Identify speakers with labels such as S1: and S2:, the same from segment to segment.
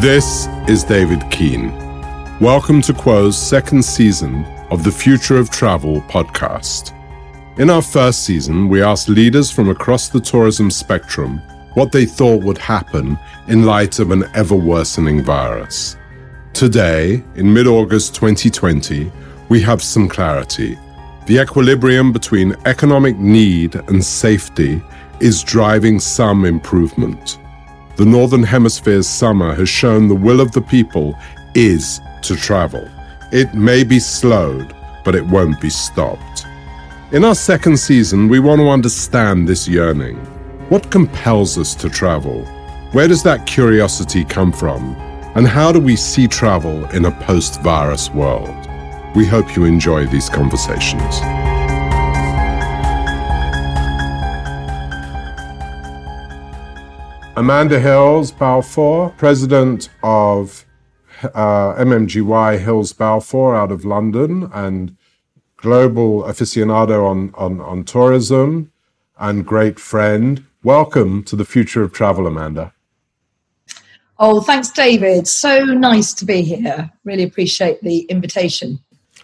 S1: This is David Keane. Welcome to Quo's second season of the Future of Travel podcast. In our first season, we asked leaders from across the tourism spectrum what they thought would happen in light of an ever worsening virus. Today, in mid August 2020, we have some clarity. The equilibrium between economic need and safety is driving some improvement. The Northern Hemisphere's summer has shown the will of the people is to travel. It may be slowed, but it won't be stopped. In our second season, we want to understand this yearning. What compels us to travel? Where does that curiosity come from? And how do we see travel in a post virus world? We hope you enjoy these conversations. Amanda Hills Balfour, president of uh, MMGY Hills Balfour out of London and global aficionado on, on, on tourism and great friend. Welcome to the future of travel, Amanda.
S2: Oh, thanks, David. So nice to be here. Really appreciate the invitation.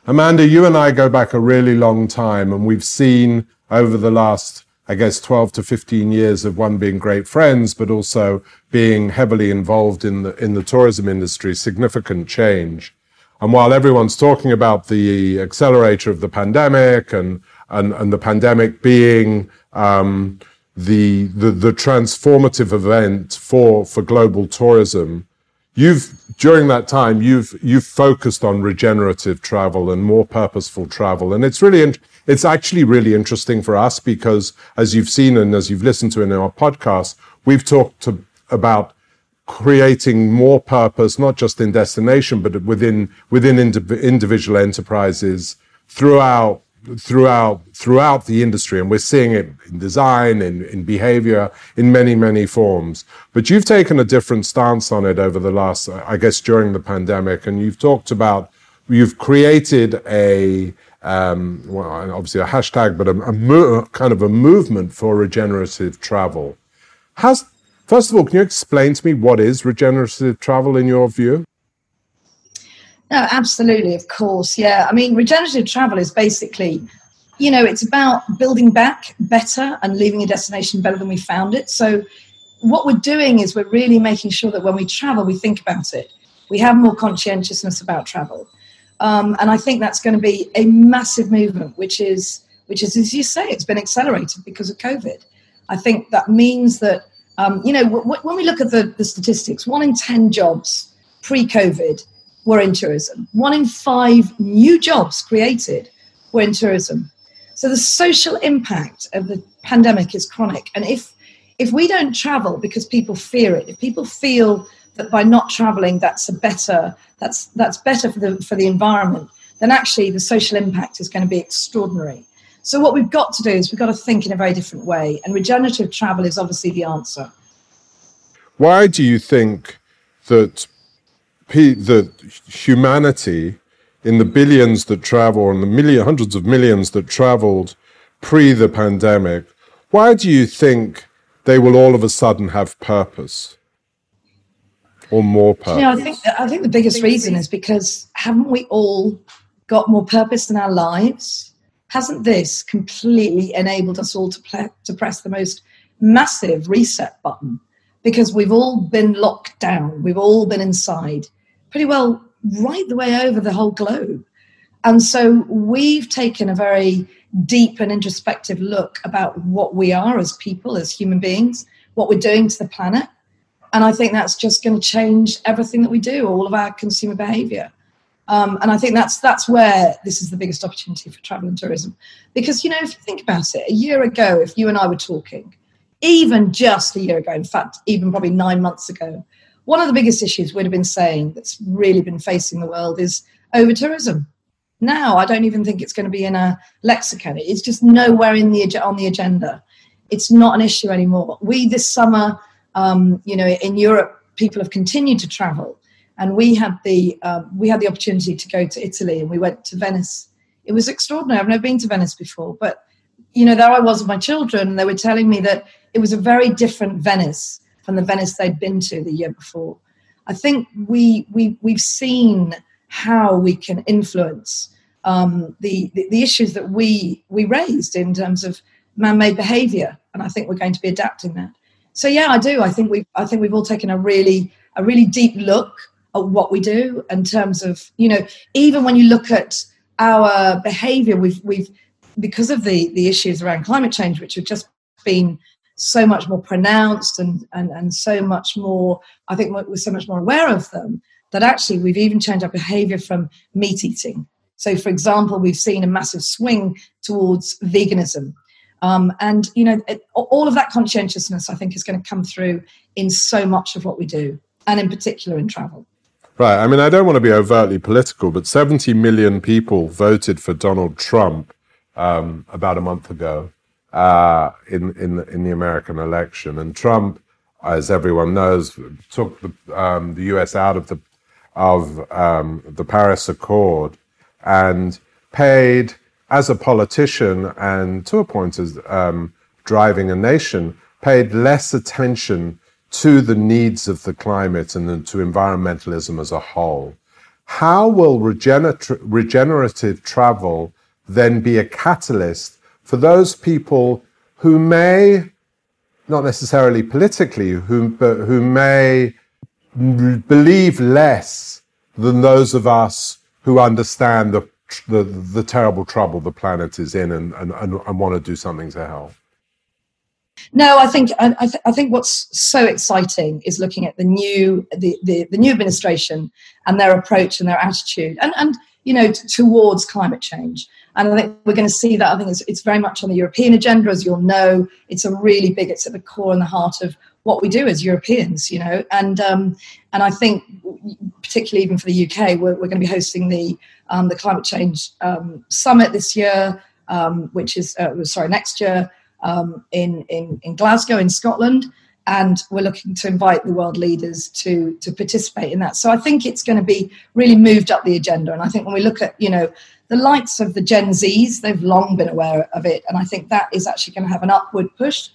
S1: Amanda, you and I go back a really long time, and we've seen over the last I guess 12 to 15 years of one being great friends, but also being heavily involved in the, in the tourism industry, significant change. And while everyone's talking about the accelerator of the pandemic and, and, and the pandemic being, um, the, the, the transformative event for, for global tourism, you've, during that time, you've, you've focused on regenerative travel and more purposeful travel. And it's really, interesting it's actually really interesting for us because, as you've seen and as you've listened to in our podcast, we've talked to, about creating more purpose, not just in destination, but within within individual enterprises throughout throughout throughout the industry. And we're seeing it in design in, in behavior in many many forms. But you've taken a different stance on it over the last i guess during the pandemic. And you've talked about you've created a um, well, obviously a hashtag, but a, a mo- kind of a movement for regenerative travel. Has, first of all, can you explain to me what is regenerative travel in your view?
S2: No, absolutely, of course. Yeah. I mean, regenerative travel is basically, you know, it's about building back better and leaving a destination better than we found it. So, what we're doing is we're really making sure that when we travel, we think about it. We have more conscientiousness about travel. Um, and I think that's going to be a massive movement, which is, which is, as you say, it's been accelerated because of COVID. I think that means that, um, you know, w- when we look at the, the statistics, one in 10 jobs pre COVID were in tourism, one in five new jobs created were in tourism. So the social impact of the pandemic is chronic. And if, if we don't travel because people fear it, if people feel that by not traveling, that's a better that's that's better for the for the environment, then actually the social impact is going to be extraordinary. So what we've got to do is we've got to think in a very different way, and regenerative travel is obviously the answer.
S1: Why do you think that that humanity, in the billions that travel and the million, hundreds of millions that traveled pre the pandemic, why do you think they will all of a sudden have purpose? Or more purpose?
S2: Yeah, I think I think the biggest reason is because haven't we all got more purpose in our lives? Hasn't this completely enabled us all to, play, to press the most massive reset button? Because we've all been locked down, we've all been inside, pretty well right the way over the whole globe. And so we've taken a very deep and introspective look about what we are as people, as human beings, what we're doing to the planet, and I think that's just going to change everything that we do, all of our consumer behavior. Um, and I think that's that's where this is the biggest opportunity for travel and tourism. Because you know, if you think about it, a year ago, if you and I were talking, even just a year ago, in fact, even probably nine months ago, one of the biggest issues we'd have been saying that's really been facing the world is over tourism. Now, I don't even think it's going to be in a lexicon. It's just nowhere in the on the agenda. It's not an issue anymore. We this summer um, you know, in Europe, people have continued to travel, and we had the um, we had the opportunity to go to Italy, and we went to Venice. It was extraordinary. I've never been to Venice before, but you know, there I was with my children, and they were telling me that it was a very different Venice from the Venice they'd been to the year before. I think we we we've seen how we can influence um, the, the, the issues that we we raised in terms of man-made behaviour, and I think we're going to be adapting that. So yeah, I do. I think we I think we've all taken a really a really deep look at what we do in terms of you know even when you look at our behaviour, we've we've because of the the issues around climate change, which have just been so much more pronounced and and and so much more. I think we're so much more aware of them that actually we've even changed our behaviour from meat eating. So, for example, we've seen a massive swing towards veganism. Um, and you know, it, all of that conscientiousness, I think, is going to come through in so much of what we do, and in particular in travel.
S1: Right. I mean, I don't want to be overtly political, but 70 million people voted for Donald Trump um, about a month ago uh, in in in the American election, and Trump, as everyone knows, took the um, the U.S. out of the of um, the Paris Accord and paid as a politician and to a point as um, driving a nation, paid less attention to the needs of the climate and to environmentalism as a whole. How will regener- regenerative travel then be a catalyst for those people who may, not necessarily politically, who, but who may believe less than those of us who understand the, the, the terrible trouble the planet is in and, and, and, and want to do something to help?
S2: No, I think I, th- I, think what's so exciting is looking at the new the, the, the, new administration and their approach and their attitude and and you know t- towards climate change. And I think we're going to see that. I think it's, it's very much on the European agenda, as you'll know. It's a really big. It's at the core and the heart of what we do as Europeans, you know. And um, and I think particularly even for the UK, we're, we're going to be hosting the um, the climate change um, summit this year, um, which is uh, sorry next year um, in, in, in Glasgow in Scotland. And we're looking to invite the world leaders to, to participate in that. So I think it's going to be really moved up the agenda. And I think when we look at, you know, the likes of the Gen Zs, they've long been aware of it. And I think that is actually going to have an upward push.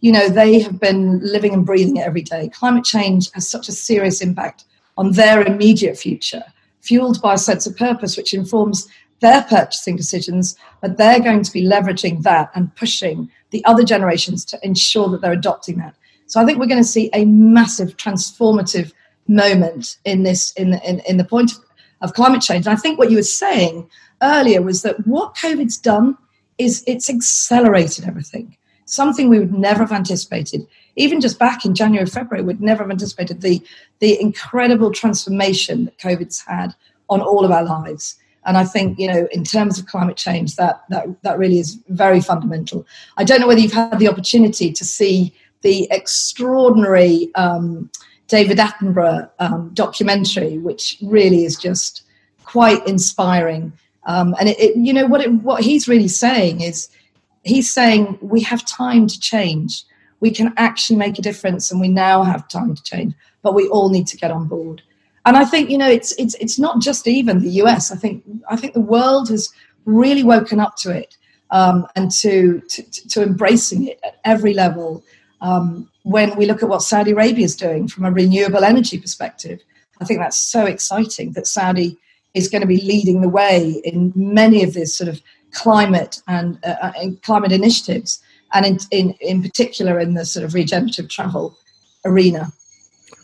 S2: You know, they have been living and breathing it every day. Climate change has such a serious impact on their immediate future, fueled by a sense of purpose, which informs their purchasing decisions, but they're going to be leveraging that and pushing the other generations to ensure that they're adopting that. So I think we're going to see a massive transformative moment in this in in, in the point of, climate change. And I think what you were saying earlier was that what COVID's done is it's accelerated everything. Something we would never have anticipated. Even just back in January, February, we'd never have anticipated the the incredible transformation that COVID's had on all of our lives. And I think, you know, in terms of climate change, that that that really is very fundamental. I don't know whether you've had the opportunity to see the extraordinary um, David Attenborough um, documentary, which really is just quite inspiring. Um, and it, it, you know what it, what he's really saying is he's saying we have time to change. We can actually make a difference, and we now have time to change. But we all need to get on board and I think you know it's it's it's not just even the US. I think I think the world has really woken up to it um, and to, to, to embracing it at every level. Um, when we look at what Saudi Arabia is doing from a renewable energy perspective, I think that's so exciting that Saudi is going to be leading the way in many of these sort of climate and, uh, and climate initiatives, and in, in in particular in the sort of regenerative travel arena.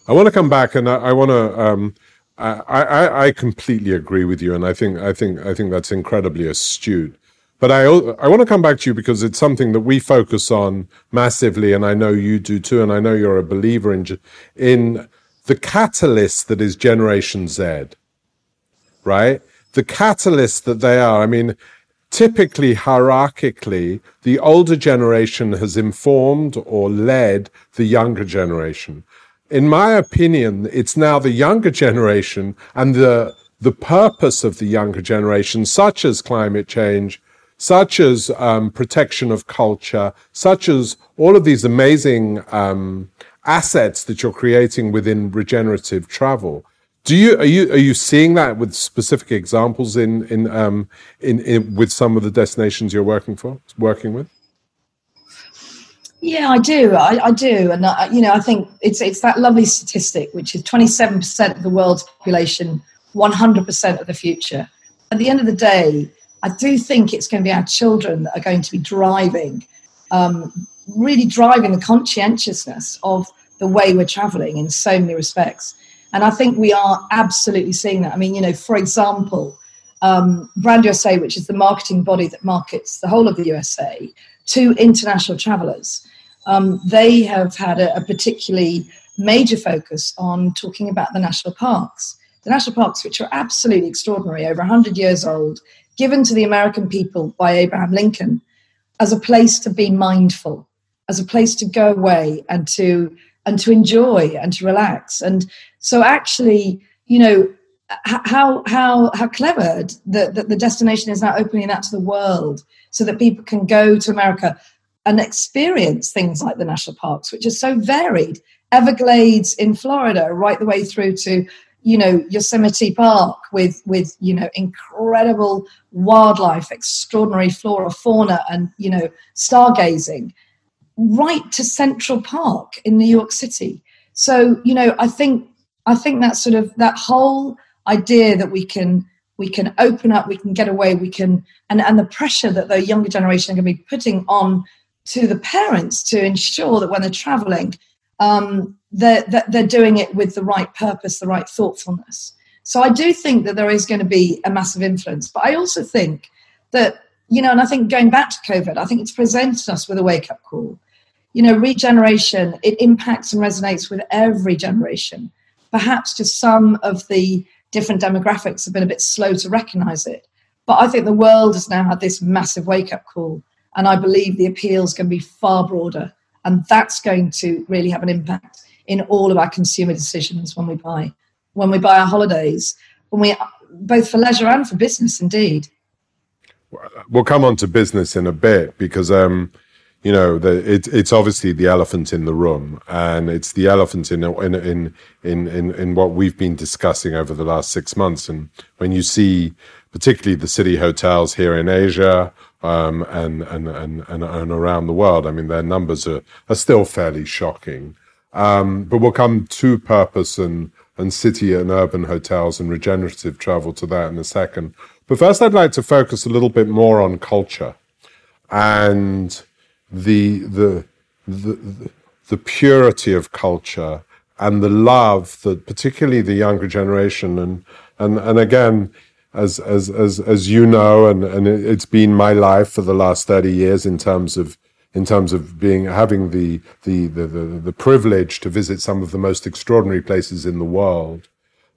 S1: I want to come back and I, I want to. Um, I, I, I completely agree with you, and I think I think I think that's incredibly astute. But I I want to come back to you because it's something that we focus on massively, and I know you do too, and I know you're a believer in in the catalyst that is Generation Z, right? The catalyst that they are. I mean, typically hierarchically, the older generation has informed or led the younger generation in my opinion, it's now the younger generation and the the purpose of the younger generation, such as climate change, such as um, protection of culture, such as all of these amazing um, assets that you're creating within regenerative travel. Do you are you are you seeing that with specific examples in in um, in, in with some of the destinations you're working for working with?
S2: Yeah, I do. I, I do, and I, you know, I think it's it's that lovely statistic, which is twenty seven percent of the world's population, one hundred percent of the future. At the end of the day, I do think it's going to be our children that are going to be driving, um, really driving the conscientiousness of the way we're traveling in so many respects. And I think we are absolutely seeing that. I mean, you know, for example, um, Brand USA, which is the marketing body that markets the whole of the USA to international travelers, um, they have had a, a, particularly major focus on talking about the national parks. The national parks, which are absolutely extraordinary, over 100 years old, given to the American people by Abraham Lincoln as a place to be mindful, as a place to go away and to and to enjoy and to relax. And so, actually, you know, how how how clever that the, the destination is now opening that to the world, so that people can go to America and experience things like the national parks, which are so varied. Everglades in Florida, right the way through to you know Yosemite Park with with you know incredible wildlife, extraordinary flora, fauna, and you know stargazing right to Central Park in New York City. So, you know, I think I think that sort of that whole idea that we can we can open up, we can get away, we can and, and the pressure that the younger generation are going to be putting on to the parents to ensure that when they're traveling, um, they're, they're doing it with the right purpose, the right thoughtfulness. So I do think that there is going to be a massive influence. But I also think that, you know, and I think going back to COVID, I think it's presented us with a wake up call you know, regeneration, it impacts and resonates with every generation. Perhaps just some of the different demographics have been a bit slow to recognize it. But I think the world has now had this massive wake up call. And I believe the appeal is going to be far broader. And that's going to really have an impact in all of our consumer decisions when we buy, when we buy our holidays, when we both for leisure and for business, indeed.
S1: We'll come on to business in a bit because um, you know, the, it, it's obviously the elephant in the room, and it's the elephant in, in in in in in what we've been discussing over the last six months. And when you see, particularly the city hotels here in Asia um, and, and, and and around the world, I mean, their numbers are are still fairly shocking. Um, but we'll come to purpose and and city and urban hotels and regenerative travel to that in a second. But first, I'd like to focus a little bit more on culture and the the the, the purity of culture and the love that particularly the younger generation and and and again as as as as you know and and it's been my life for the last 30 years in terms of in terms of being having the the the the, the privilege to visit some of the most extraordinary places in the world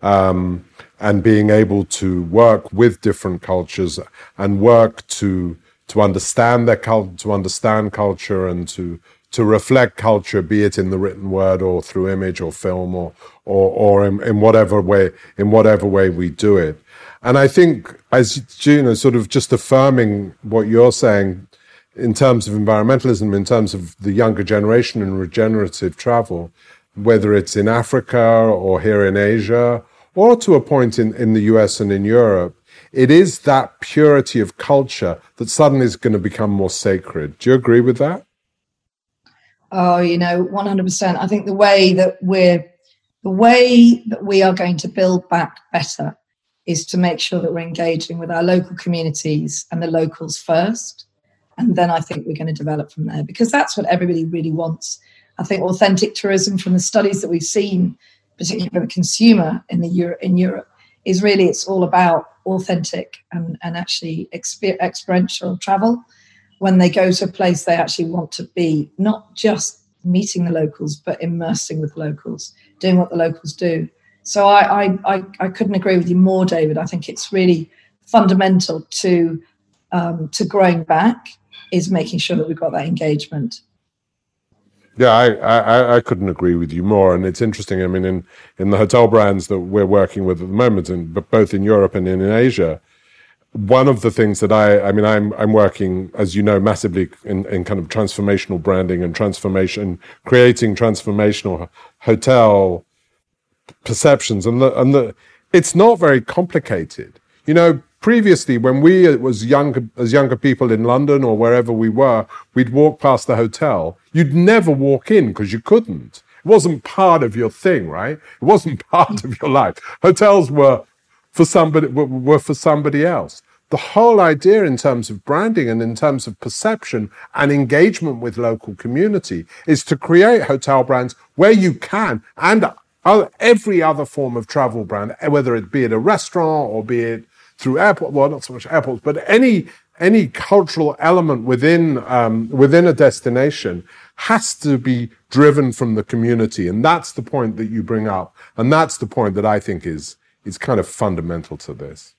S1: um, and being able to work with different cultures and work to to understand their culture, to understand culture, and to to reflect culture, be it in the written word or through image or film or or, or in, in whatever way in whatever way we do it. And I think, as know, sort of just affirming what you're saying in terms of environmentalism, in terms of the younger generation and regenerative travel, whether it's in Africa or here in Asia, or to a point in, in the US and in Europe, it is that purity of culture that suddenly is going to become more sacred. Do you agree with that?
S2: Oh, you know, 100%. I think the way that we're, the way that we are going to build back better is to make sure that we're engaging with our local communities and the locals first. And then I think we're going to develop from there because that's what everybody really wants. I think authentic tourism from the studies that we've seen, particularly for the consumer in the Euro- in Europe, is really it's all about authentic and, and actually exper- experiential travel. When they go to a place, they actually want to be not just meeting the locals, but immersing with locals, doing what the locals do. So I, I, I, I couldn't agree with you more, David. I think it's really fundamental to um, to growing back is making sure that we've got that engagement.
S1: Yeah, I, I, I couldn't agree with you more. And it's interesting. I mean, in, in the hotel brands that we're working with at the moment, and both in Europe and in, in Asia, one of the things that I, I mean, I'm, I'm working, as you know, massively in, in kind of transformational branding and transformation, creating transformational hotel perceptions. And the, and the, it's not very complicated. You know, previously when we was younger as younger people in London or wherever we were, we'd walk past the hotel. You'd never walk in because you couldn't. It wasn't part of your thing, right? It wasn't part of your life. Hotels were for somebody were for somebody else. The whole idea in terms of branding and in terms of perception and engagement with local community is to create hotel brands where you can and every other form of travel brand, whether it be at a restaurant or be it through airport, well, not so much airports, but any any cultural element within um, within a destination has to be driven from the community, and that's the point that you bring up, and that's the point that I think is is kind of fundamental to this.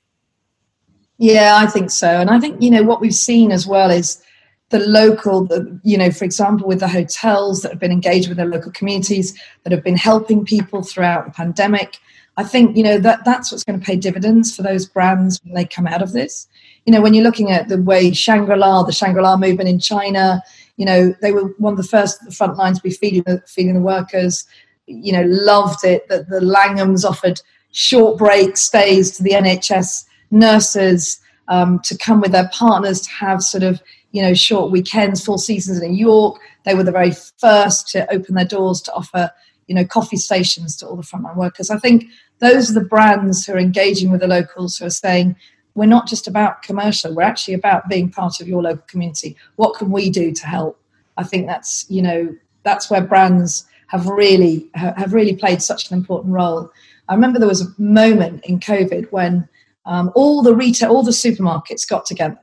S2: Yeah, I think so, and I think you know what we've seen as well is the local, the, you know, for example, with the hotels that have been engaged with their local communities that have been helping people throughout the pandemic. I think you know that that's what's going to pay dividends for those brands when they come out of this. You know, when you're looking at the way Shangri-La, the Shangri-La movement in China, you know, they were one of the first the front lines to be feeding the feeding the workers. You know, loved it that the Langhams offered short break stays to the NHS nurses um, to come with their partners to have sort of you know short weekends, Four Seasons in New York. They were the very first to open their doors to offer you know coffee stations to all the frontline workers. I think those are the brands who are engaging with the locals who are saying we're not just about commercial we're actually about being part of your local community what can we do to help i think that's you know that's where brands have really have really played such an important role i remember there was a moment in covid when um, all the retail all the supermarkets got together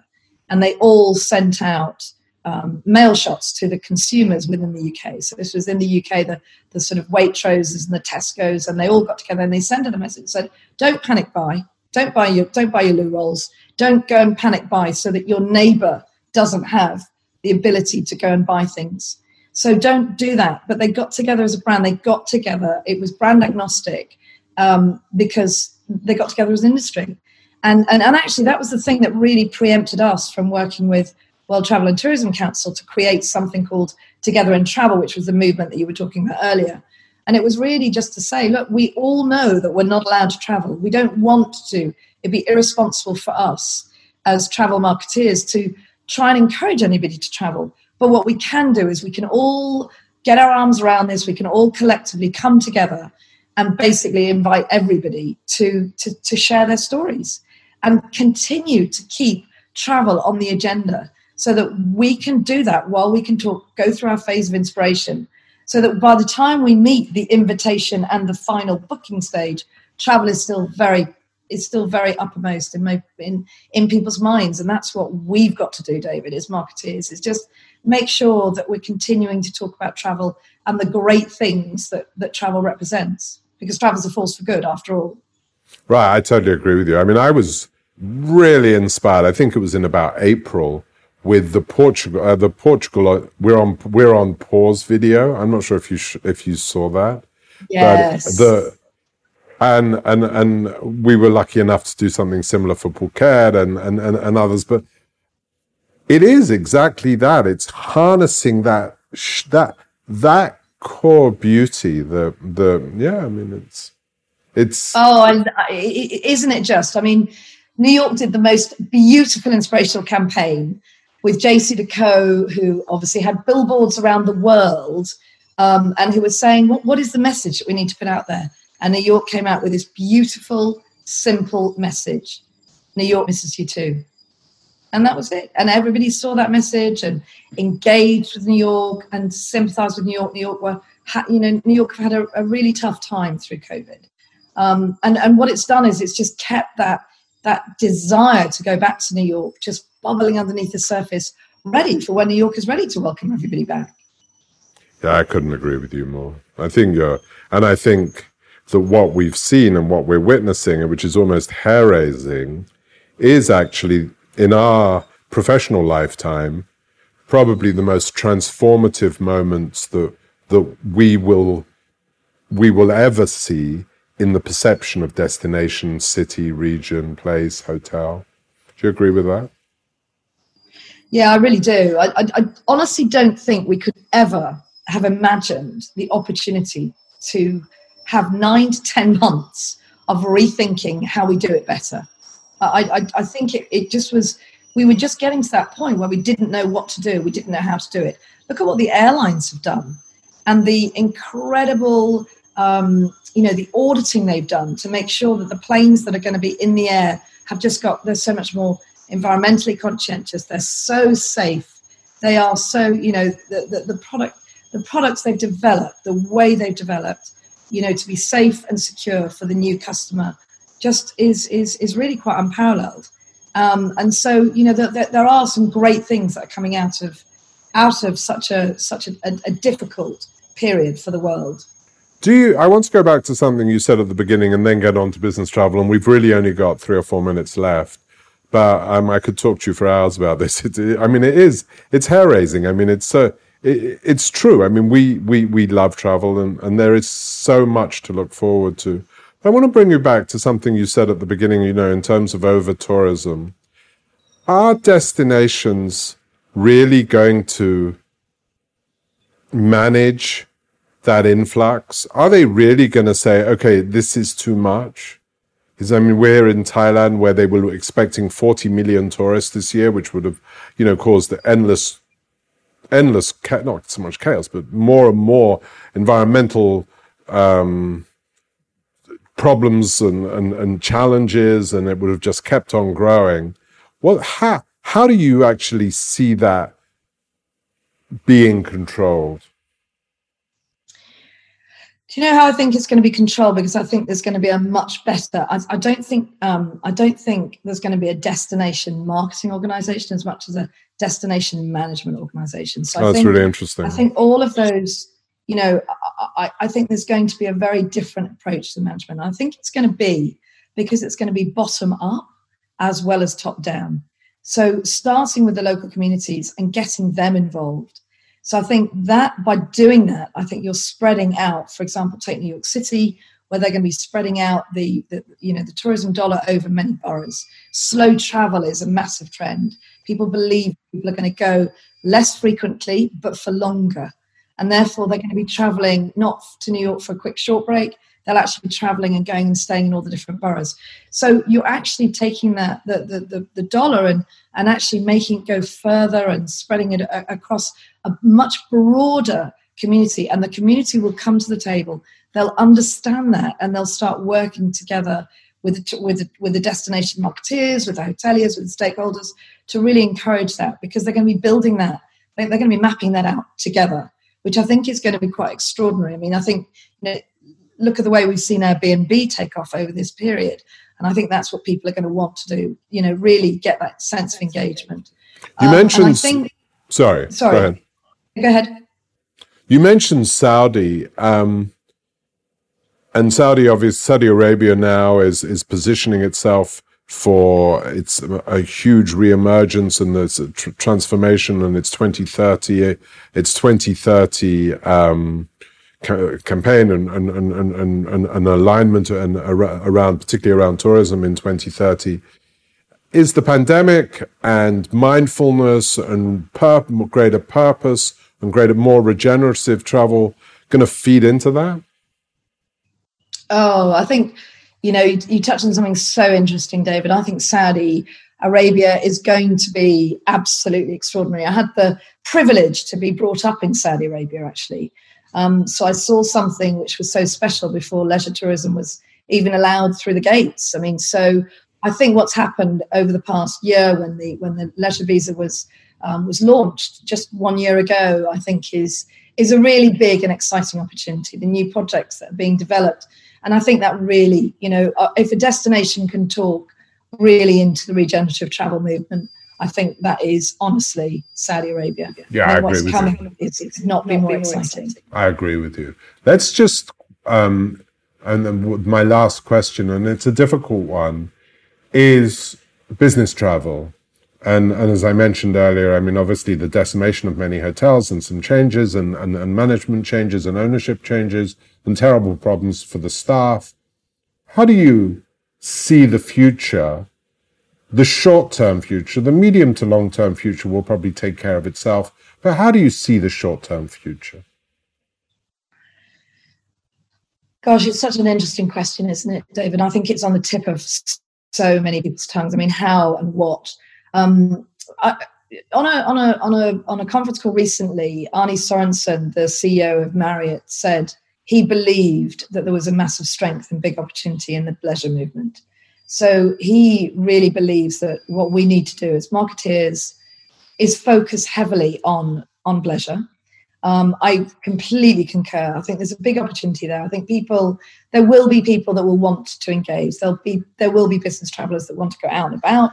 S2: and they all sent out um, mail shots to the consumers within the UK. So this was in the UK, the, the sort of Waitroses and the Tesco's, and they all got together and they sent out a message that said, "Don't panic buy. Don't buy your don't buy your loo rolls. Don't go and panic buy so that your neighbour doesn't have the ability to go and buy things. So don't do that." But they got together as a brand. They got together. It was brand agnostic um, because they got together as an industry. And, and, and actually, that was the thing that really preempted us from working with World Travel and Tourism Council to create something called Together in Travel, which was the movement that you were talking about earlier. And it was really just to say, look, we all know that we're not allowed to travel. We don't want to. It'd be irresponsible for us as travel marketeers to try and encourage anybody to travel. But what we can do is we can all get our arms around this, we can all collectively come together and basically invite everybody to, to, to share their stories and continue to keep travel on the agenda so that we can do that while we can talk, go through our phase of inspiration, so that by the time we meet the invitation and the final booking stage, travel is still very is still very uppermost in, my, in in people's minds, and that's what we've got to do, David, as marketeers, is just make sure that we're continuing to talk about travel and the great things that that travel represents, because travel is a force for good, after all.
S1: Right, I totally agree with you. I mean, I was really inspired. I think it was in about April with the Portugal, uh, the Portugal, uh, we're on we're on pause video. I'm not sure if you sh- if you saw that.
S2: Yes.
S1: But the and and and we were lucky enough to do something similar for Phuket and and and, and others, but it is exactly that. It's harnessing that sh- that that core beauty. The the yeah. I mean, it's it's
S2: oh, and isn't it just? I mean. New York did the most beautiful inspirational campaign with JC JCDecaux, who obviously had billboards around the world, um, and who was saying, what, what is the message that we need to put out there? And New York came out with this beautiful, simple message New York misses you too. And that was it. And everybody saw that message and engaged with New York and sympathized with New York. New York were, you know, New York had a, a really tough time through COVID. Um, and, and what it's done is it's just kept that that desire to go back to New York just bubbling underneath the surface, ready for when New York is ready to welcome everybody back.
S1: Yeah, I couldn't agree with you more. I think, uh, and I think that what we've seen and what we're witnessing, which is almost hair raising, is actually in our professional lifetime probably the most transformative moments that that we will we will ever see in the perception of destination, city, region, place, hotel. Do you agree with that?
S2: Yeah, I really do. I, I, I, honestly don't think we could ever have imagined the opportunity to have nine to 10 months of rethinking how we do it better. I, I, I think it, it just was, we were just getting to that point where we didn't know what to do. We didn't know how to do it. Look at what the airlines have done and the incredible, um, you know, the auditing they've done to make sure that the planes that are going to be in the air have just got, they're so much more environmentally conscientious. They're so safe. They are so, you know, the, the, the product, the products they've developed, the way they've developed, you know, to be safe and secure for the new customer just is is is really quite unparalleled. Um, and so, you know, the, the, there are some great things that are coming out of out of such a such a, a, a difficult period for the world.
S1: Do you? I want to go back to something you said at the beginning, and then get on to business travel. And we've really only got three or four minutes left, but um, I could talk to you for hours about this. It, I mean, it is. It's hair raising. I mean, it's so. It, it's true. I mean, we we we love travel, and and there is so much to look forward to. I want to bring you back to something you said at the beginning, you know, in terms of over tourism. Are destinations really going to manage that influx? Are they really going to say, okay, this is too much? Because I mean, we're in Thailand where they were expecting 40 million tourists this year, which would have, you know, caused the endless, endless, not so much chaos, but more and more environmental um, problems and, and, and challenges, and it would have just kept on growing. Well, how, how do you actually see that being controlled?
S2: Do you know how I think it's going to be controlled? Because I think there's going to be a much better. I, I don't think um, I don't think there's going to be a destination marketing organization as much as a destination management organization.
S1: So oh, that's
S2: think,
S1: really interesting.
S2: I think all of those you know, I, I, think there's going to be a very different approach to management. I think it's going to be because it's going to be bottom up as well as top down. So starting with the local communities and getting them involved. So I think that by doing that, I think you're spreading out. For example, take New York City, where they're going to be spreading out the, the you know the tourism dollar over many boroughs. Slow travel is a massive trend. People believe people are going to go less frequently, but for longer and therefore they're going to be traveling not to New York for a quick short break. They'll actually be traveling and going and staying in all the different boroughs. So you're actually taking that the the, the, the dollar and and actually making it go further and spreading it a, across a much broader community. And the community will come to the table. They'll understand that and they'll start working together with with with the destination marketeers, with the hoteliers, with the stakeholders to really encourage that because they're going to be building that. They're going to be mapping that out together which I think is going to be quite extraordinary. I mean, I think you know, look at the way we've seen Airbnb take off over this period, and I think that's what people are going to want to do. You know, really get that sense of engagement.
S1: You um, mentioned. Think, sorry.
S2: Sorry. Go ahead. Go ahead.
S1: You mentioned Saudi. Um, and Saudi, obviously, Saudi Arabia now is is positioning itself for its a huge reemergence and this tr- transformation and its 2030 its 2030 um, ca- campaign and and, and, and, and, and alignment and around particularly around tourism in 2030 is the pandemic and mindfulness and pur- greater purpose and greater more regenerative travel going to feed into that
S2: oh i think you know, you, you touched on something so interesting, David. I think Saudi Arabia is going to be absolutely extraordinary. I had the privilege to be brought up in Saudi Arabia, actually. Um, so I saw something which was so special before leisure tourism was even allowed through the gates. I mean, so I think what's happened over the past year when the when the leisure visa was um, was launched just one year ago, I think is is a really big and exciting opportunity. The new projects that are being developed and I think that really, you know, uh, if a destination can talk really into the regenerative travel movement, I think that is honestly Saudi Arabia.
S1: Yeah, I agree with
S2: you. It's, it's not been more exciting.
S1: I agree with you. Let's just, um, and then my last question, and it's a difficult one, is business travel. And, and as I mentioned earlier, I mean, obviously the decimation of many hotels and some changes and, and, and management changes and ownership changes and terrible problems for the staff. How do you see the future, the short term future? The medium to long term future will probably take care of itself. But how do you see the short term future?
S2: Gosh, it's such an interesting question, isn't it, David? I think it's on the tip of so many people's tongues. I mean, how and what. Um, I, on a on a on a on a conference call recently, Arne Sorenson, the CEO of Marriott, said he believed that there was a massive strength and big opportunity in the leisure movement. So he really believes that what we need to do as marketeers is focus heavily on on pleasure. Um, I completely concur. I think there's a big opportunity there. I think people, there will be people that will want to engage. There'll be there will be business travelers that want to go out and about,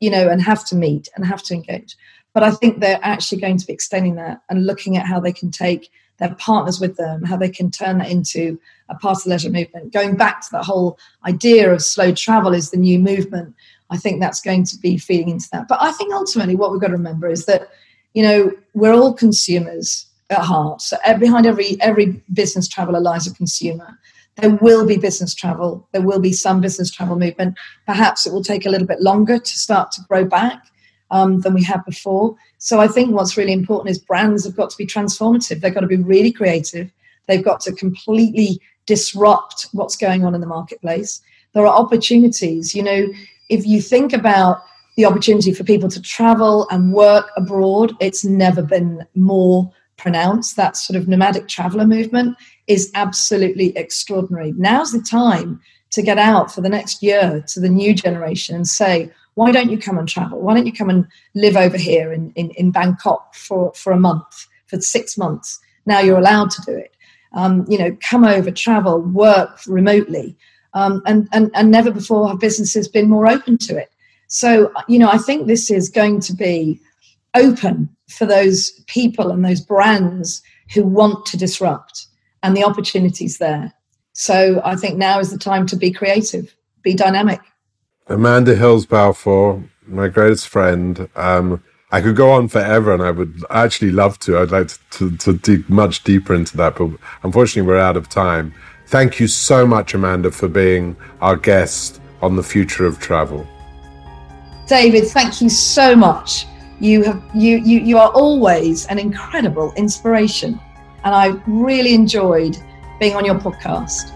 S2: you know, and have to meet and have to engage. But I think they're actually going to be extending that and looking at how they can take their partners with them, how they can turn that into a part of the leisure movement. Going back to that whole idea of slow travel is the new movement. I think that's going to be feeding into that. But I think ultimately what we've got to remember is that, you know, we're all consumers at heart. So behind every every business traveler lies a consumer. There will be business travel. There will be some business travel movement. Perhaps it will take a little bit longer to start to grow back um, than we had before. So I think what's really important is brands have got to be transformative. They've got to be really creative. They've got to completely disrupt what's going on in the marketplace. There are opportunities. You know, if you think about the opportunity for people to travel and work abroad, it's never been more pronounced. That sort of nomadic traveler movement is absolutely extraordinary. Now's the time to get out for the next year to the new generation and say, why don't you come and travel? Why don't you come and live over here in, in, in Bangkok for, for a month, for six months? Now you're allowed to do it. Um, you know, come over, travel, work remotely. Um, and, and, and never before have businesses been more open to it. So, you know, I think this is going to be open for those people and those brands who want to disrupt and the opportunities there. So I think now is the time to be creative, be dynamic.
S1: Amanda Hills Balfour, my greatest friend. Um, I could go on forever and I would actually love to. I'd like to, to, to dig much deeper into that, but unfortunately, we're out of time. Thank you so much, Amanda, for being our guest on the future of travel.
S2: David, thank you so much. You have you you you are always an incredible inspiration, and I really enjoyed being on your podcast.